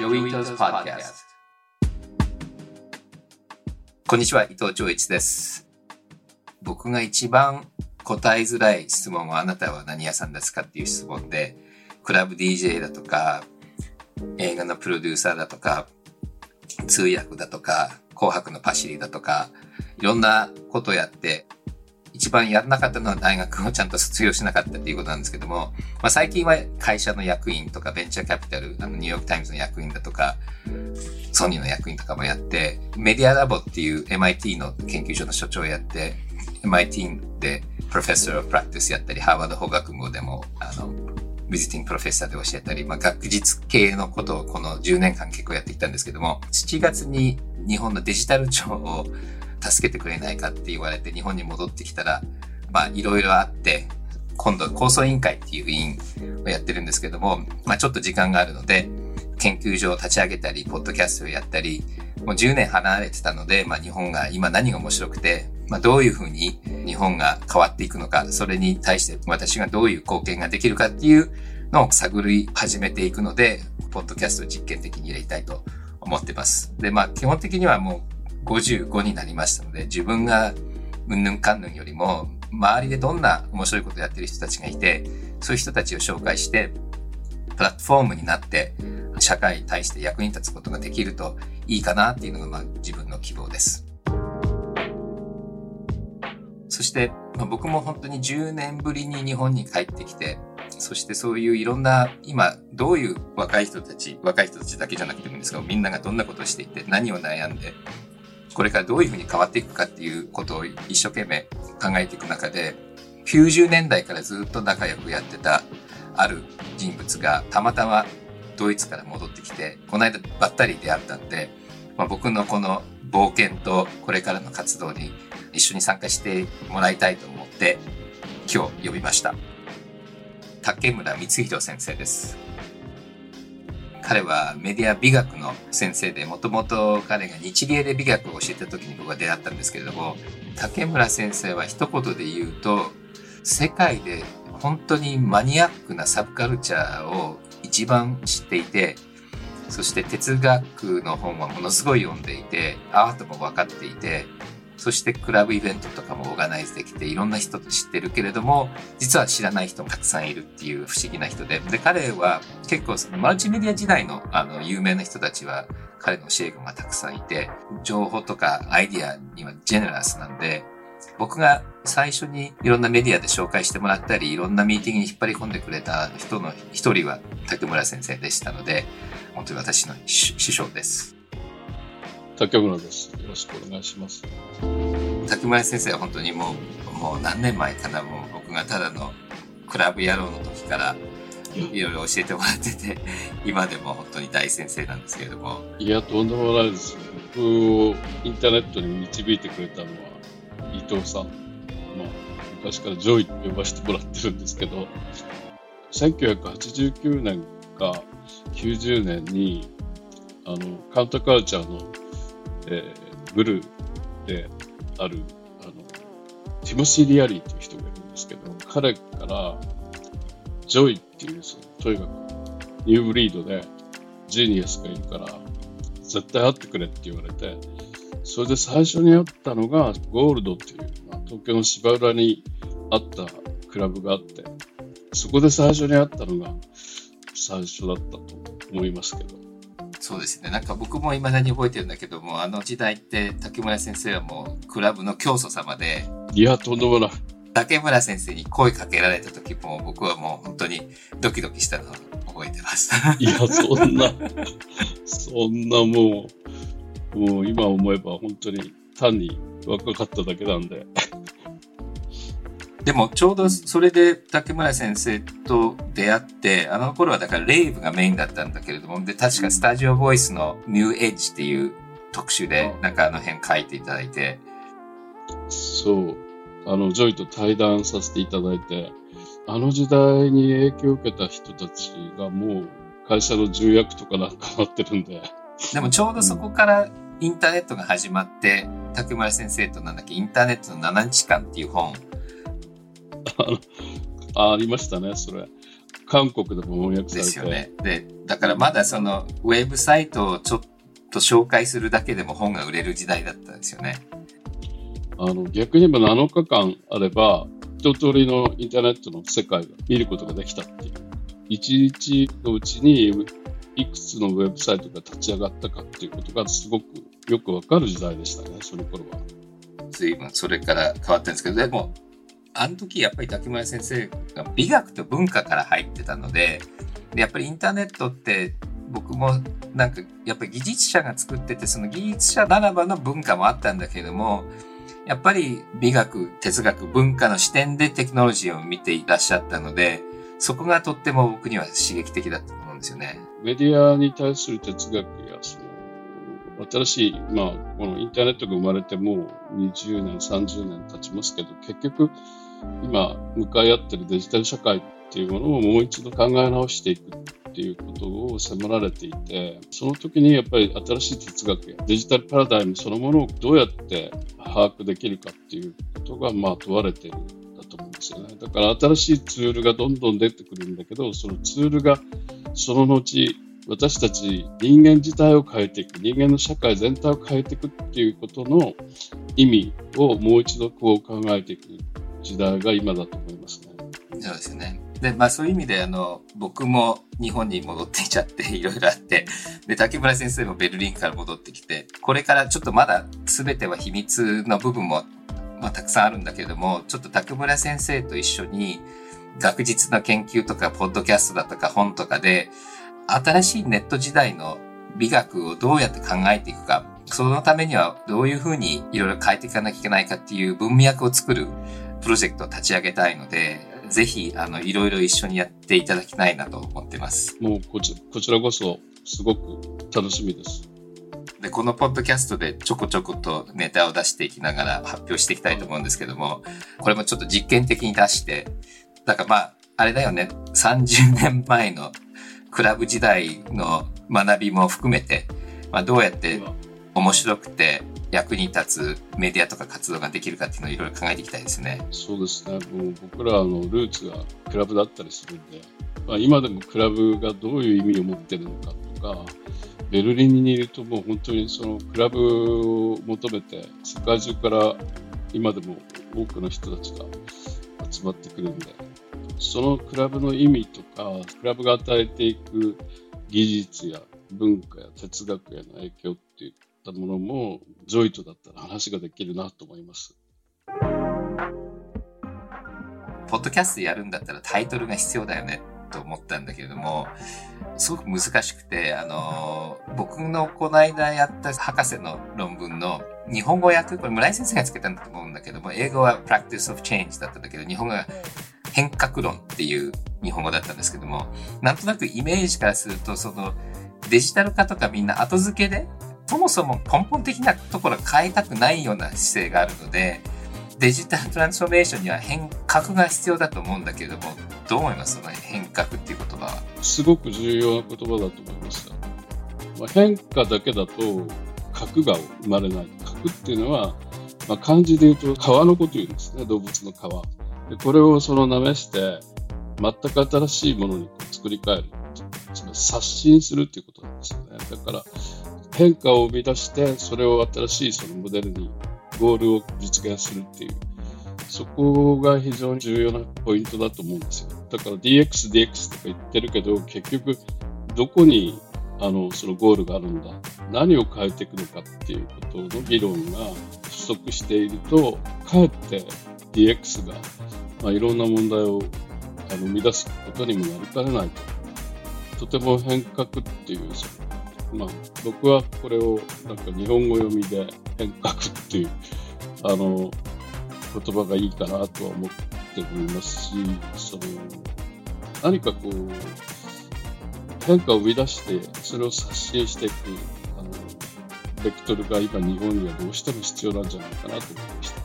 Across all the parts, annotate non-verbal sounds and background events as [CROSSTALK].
Joi Ito's Podcast。こんにちは、伊藤穰一です。僕が一番答えづらい質問はあなたは何屋さんですかっていう質問で、クラブ DJ だとか、映画のプロデューサーだとか、通訳だとか、紅白のパシリだとか、いろんなことやって、一番やらなかったのは大学をちゃんと卒業しなかったっていうことなんですけども、まあ、最近は会社の役員とかベンチャーキャピタル、あのニューヨークタイムズの役員だとか、ソニーの役員とかもやって、メディアラボっていう MIT の研究所の所長をやって、MIT で Professor of Practice やったり、ハーバード法学部でも、あの、 visiting professor で教えたり、まあ、学術系のことをこの10年間結構やってきたんですけども、7月に日本のデジタル庁を助けてくれないかって言われて日本に戻ってきたら、まあいろいろあって、今度構想委員会っていう委員をやってるんですけども、まあちょっと時間があるので、研究所を立ち上げたり、ポッドキャストをやったり、もう10年離れてたので、まあ日本が今何が面白くて、まあどういうふうに日本が変わっていくのか、それに対して私がどういう貢献ができるかっていうのを探り始めていくので、ポッドキャストを実験的に入れたいと思ってます。で、まあ基本的にはもう55になりましたので、自分がうんぬんかんぬんよりも、周りでどんな面白いことをやってる人たちがいて、そういう人たちを紹介して、プラットフォームになって、社会に対して役に立つことができるといいかなっていうのが、まあ、自分の希望です。そして、まあ、僕も本当に10年ぶりに日本に帰ってきて、そしてそういういろんな、今、どういう若い人たち、若い人たちだけじゃなくてもいいんですが、みんながどんなことをしていて、何を悩んで、これからどういうふうに変わっていくかっていうことを一生懸命考えていく中で、90年代からずっと仲良くやってたある人物がたまたまドイツから戻ってきて、この間ばったり出会ったんで、まあ、僕のこの冒険とこれからの活動に一緒に参加してもらいたいと思って今日呼びました。竹村光弘先生です。彼はメディア美学の先生で、もともと彼が日芸で美学を教えた時に僕は出会ったんですけれども、竹村先生は一言で言うと、世界で本当にマニアックなサブカルチャーを一番知っていて、そして哲学の本はものすごい読んでいて、アートも分かっていて、そしてクラブイベントとかもオーガナイズできていろんな人と知ってるけれども、実は知らない人もたくさんいるっていう不思議な人で、で、彼は結構そのマルチメディア時代のあの有名な人たちは彼の教え子がたくさんいて、情報とかアイディアにはジェネラスなんで、僕が最初にいろんなメディアで紹介してもらったり、いろんなミーティングに引っ張り込んでくれた人の一人は竹村先生でしたので、本当に私の師匠です。竹村です。よろしくお願いします。竹村先生は本当にもう、もう何年前かな、もう僕がただのクラブ野郎の時からいろいろ教えてもらってて、[LAUGHS] 今でも本当に大先生なんですけれども。いや、とんでもないです。僕をインターネットに導いてくれたのは伊藤さん。まあ、昔からジョイって呼ばせてもらってるんですけど、1989年か90年に、あの、カウンターカルチャーのえー、グルである、あの、ティモシー・リアリーっていう人がいるんですけど、彼から、ジョイっていう、その、とにかく、 new breed で、 genius がいるから、絶対会ってくれって言われて、それで最初に会ったのが、ゴールドっていう、まあ、東京の芝浦にあったクラブがあって、そこで最初に会ったのが最初だったと思いますけど。そうですね。なんか僕も未だに覚えてるんだけども、あの時代って竹村先生はもうクラブの教祖様で。いや、とんでもない。竹村先生に声かけられた時も僕はもう本当にドキドキしたのを覚えてます。いや、そんな、そんなもう、もう今思えば本当に単に若かっただけなんで。でもちょうどそれで竹村先生と出会って、あの頃はだからレイブがメインだったんだけれども、で、確かスタジオボイスの New Edge っていう特集で、なんかあの辺書いていただいて。そう。あの、ジョイと対談させていただいて、あの時代に影響を受けた人たちがもう会社の重役とかなんかなってるんで。でもちょうどそこからインターネットが始まって、竹村先生となんだっけ、インターネットの7日間っていう本 [LAUGHS] あありましたね、それ。韓国でも翻訳されて。ですよね。で、だからまだその、ウェブサイトをちょっと紹介するだけでも本が売れる時代だったんですよね。あの、逆に言えば7日間あれば、一通りのインターネットの世界を見ることができたっていう。一日のうちにいくつのウェブサイトが立ち上がったかっていうことがすごくよくわかる時代でしたね、その頃は。随分それから変わってるんですけど、でも、あの時やっぱり竹村先生が美学と文化から入ってたので、やっぱりインターネットって僕もなんかやっぱり技術者が作ってて、その技術者ならばの文化もあったんだけれども、やっぱり美学、哲学、文化の視点でテクノロジーを見ていらっしゃったので、そこがとっても僕には刺激的だったと思うんですよね。メディアに対する哲学や、その、新しい、まあ、このインターネットが生まれてもう20年、30年経ちますけど、結局、今、向かい合ってるデジタル社会っていうものをもう一度考え直していくっていうことを迫られていて、その時にやっぱり新しい哲学やデジタルパラダイムそのものをどうやって把握できるかっていうことが、まあ、問われてるんだと思うんですよね。だから新しいツールがどんどん出てくるんだけど、そのツールがその後、私たち人間自体を変えていく、人間の社会全体を変えていくっていうことの意味をもう一度こう考えていく時代が今だと思いますね。そうですね。で、まあそういう意味で、あの、僕も日本に戻ってきちゃって、いろいろあって、で、竹村先生もベルリンから戻ってきて、これからちょっとまだ全ては秘密の部分も、まあたくさんあるんだけれども、ちょっと竹村先生と一緒に、学術の研究とか、ポッドキャストだとか本とかで、新しいネット時代の美学をどうやって考えていくか、そのためにはどういうふうにいろいろ変えていかなきゃいけないかっていう文脈を作るプロジェクトを立ち上げたいので、ぜひ、あの、いろいろ一緒にやっていただきたいなと思ってます。もうこち、こちらこそ、すごく楽しみです。で、このポッドキャストでちょこちょことネタを出していきながら発表していきたいと思うんですけども、これもちょっと実験的に出して、だからまあ、あれだよね、30年前のクラブ時代の学びも含めて、まあ、どうやって面白くて役に立つメディアとか活動ができるかっていうのをいろいろ考えていきたいですね。そうですね。もう僕らのルーツがクラブだったりするんで、まあ、今でもクラブがどういう意味を持ってるのかとか、ベルリンにいるともう本当にそのクラブを求めて世界中から今でも多くの人たちが集まってくるんで、そのクラブの意味とか、クラブが与えていく技術や文化や哲学への影響っていったものも、ジョイトだったら話ができるなと思います。ポッドキャストやるんだったらタイトルが必要だよねと思ったんだけれども、すごく難しくて、あの、僕のこの間やった博士の論文の日本語訳、これ村井先生がつけたんだと思うんだけども、英語は Practice of Change だったんだけど、日本語が変革論っていう日本語だったんですけども、なんとなくイメージからすると、そのデジタル化とかみんな後付けでそもそも根本的なところ変えたくないような姿勢があるので、デジタルトランスフォーメーションには変革が必要だと思うんだけれども、どう思います？その変革っていう言葉は。すごく重要な言葉だと思いました。まあ、変化だけだと核が生まれない。核っていうのは、まあ、漢字で言うと川のこと言うんですね、動物の川。でこれをその舐めして、全く新しいものに作り変える。つまり刷新するっていうことなんですよね。だから、変化を生み出して、それを新しいそのモデルに、ゴールを実現するっていう、そこが非常に重要なポイントだと思うんですよ。だから DX、DX とか言ってるけど、結局、どこにあのそのゴールがあるんだ、何を変えていくのかっていうことの議論が不足していると、かえって DX が、まあ、いろんな問題をあの生み出すことにもなりかねないと。とても変革っていう、まあ、僕はこれをなんか日本語読みで変革っていう、あの、言葉がいいかなとは思っておりますし、その、何かこう、変化を生み出して、それを刷新していく、あの、ベクトルが今日本にはどうしても必要なんじゃないかなと思いました。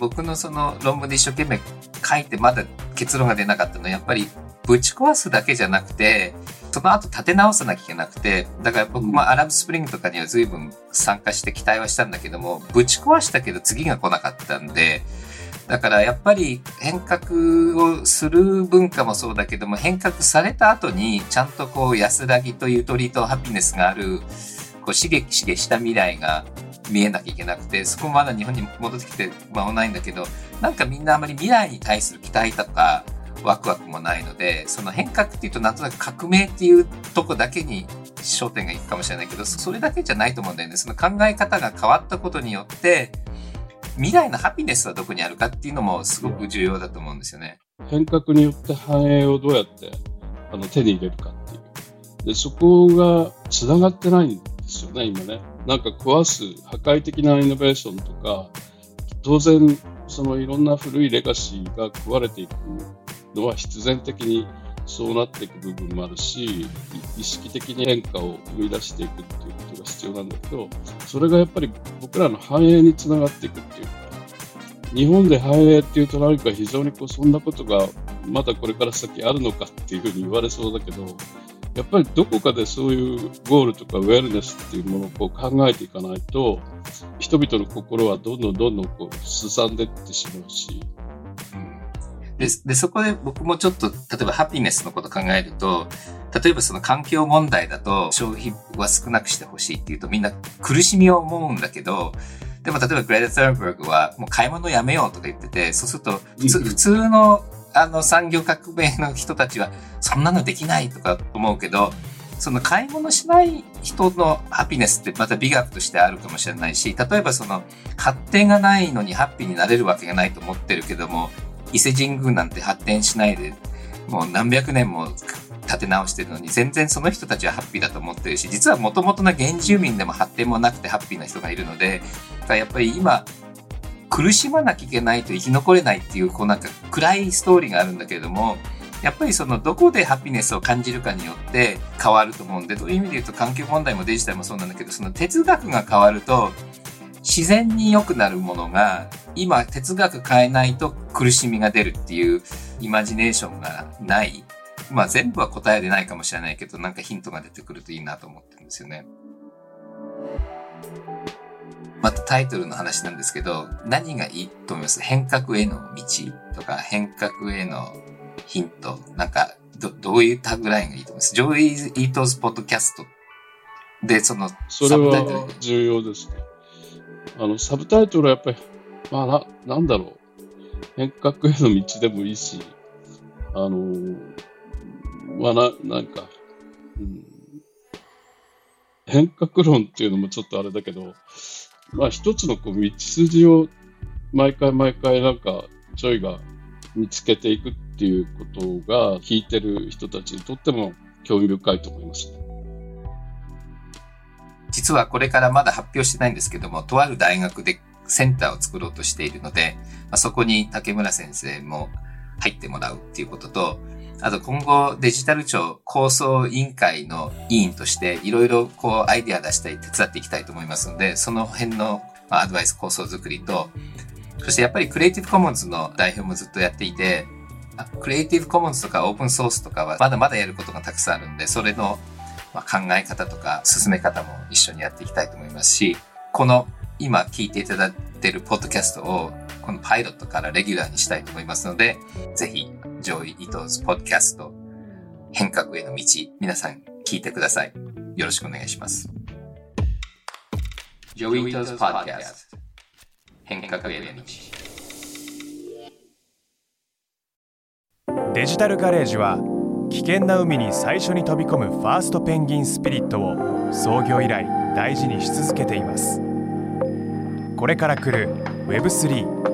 僕のその論文で一生懸命書いてまだ結論が出なかったの。は、やっぱりぶち壊すだけじゃなくて、その後立て直さなきゃいけなくて、だから僕もアラブスプリングとかには随分参加して期待はしたんだけども、ぶち壊したけど次が来なかったんで、だからやっぱり変革をする文化もそうだけども変革された後にちゃんとこう安らぎとゆとりとハピネスがあるこう刺激刺激した未来が見えなきゃいけなくてそこまだ日本に戻ってきて間もないんだけどなんかみんなあまり未来に対する期待とかワクワクもないのでその変革っていうとなんとなく革命っていうとこだけに焦点がいくかもしれないけどそれだけじゃないと思うんだよねその考え方が変わったことによって未来のハピネスはどこにあるかっていうのもすごく重要だと思うんですよね。変革によって繁栄をどうやってあの手に入れるかっていう。で、そこが繋がってないんですよね、今ね。なんか壊す破壊的なイノベーションとか、当然、そのいろんな古いレガシーが食われていくのは必然的にそうなっていく部分もあるし、意識的に変化を生み出していくっていうことが必要なんだけど、それがやっぱり僕らの繁栄につながっていくっていうか、日本で繁栄っていうとなんか非常にこうそんなことがまだこれから先あるのかっていうふうに言われそうだけど、やっぱりどこかでそういうゴールとかウェルネスっていうものをこう考えていかないと、人々の心はどんどんどんどんこうすさんでいってしまうし、で、で、そこで僕もちょっと、例えばハピネスのこと考えると、例えばその環境問題だと消費は少なくしてほしいっていうとみんな苦しみを思うんだけど、でも例えばグレータ・サーバーグはもう買い物やめようとか言ってて、そうすると普通のあの産業革命の人たちはそんなのできないとか思うけど、その買い物しない人のハピネスってまた美学としてあるかもしれないし、例えばその発展がないのにハッピーになれるわけがないと思ってるけども、伊勢神宮なんて発展しないで、もう何百年も建て直してるのに、全然その人たちはハッピーだと思ってるし、実はもともとの原住民でも発展もなくてハッピーな人がいるのでだから、やっぱり今、苦しまなきゃいけないと生き残れないっていう、こうなんか暗いストーリーがあるんだけれども、やっぱりそのどこでハピネスを感じるかによって変わると思うんで、という意味で言うと環境問題もデジタルもそうなんだけど、その哲学が変わると、自然に良くなるものが、今哲学変えないと苦しみが出るっていうイマジネーションがない。まあ全部は答えでないかもしれないけど、なんかヒントが出てくるといいなと思ってるんですよね。またタイトルの話なんですけど、何がいいと思います？変革への道とか変革へのヒント。なんか、ど、どういう tagline がいいと思います？ Joi Ito's Podcastで、その、それは重要ですね。あの、サブタイトルはやっぱり、まあな、なんだろう。変革への道でもいいし、あのー、まあな、なんか、うん、変革論っていうのもちょっとあれだけど、まあ一つのこう道筋を毎回毎回なんか、ちょいが見つけていくっていうことが、聞いてる人たちにとっても興味深いと思います。実はこれからまだ発表してないんですけども、とある大学でセンターを作ろうとしているので、まあ、そこに竹村先生も入ってもらうっていうことと、あと今後デジタル庁構想委員会の委員としていろいろこうアイディア出したり手伝っていきたいと思いますので、その辺のアドバイス構想作りと、そしてやっぱりクリエイティブコモンズの代表もずっとやっていて、クリエイティブコモンズとかオープンソースとかはまだまだやることがたくさんあるんで、それの、考え方とか進め方も一緒にやっていきたいと思いますし、この今聞いていただいているポッドキャストをこのパイロットからレギュラーにしたいと思いますので、ぜひ、 Joi Ito's Podcast 変革への道、皆さん聞いてください。よろしくお願いします。 Joi Ito's Podcast変革への道。デジタルガレージは危険な海に最初に飛び込むファーストペンギンスピリットを創業以来大事にし続けていますこれから来る Web3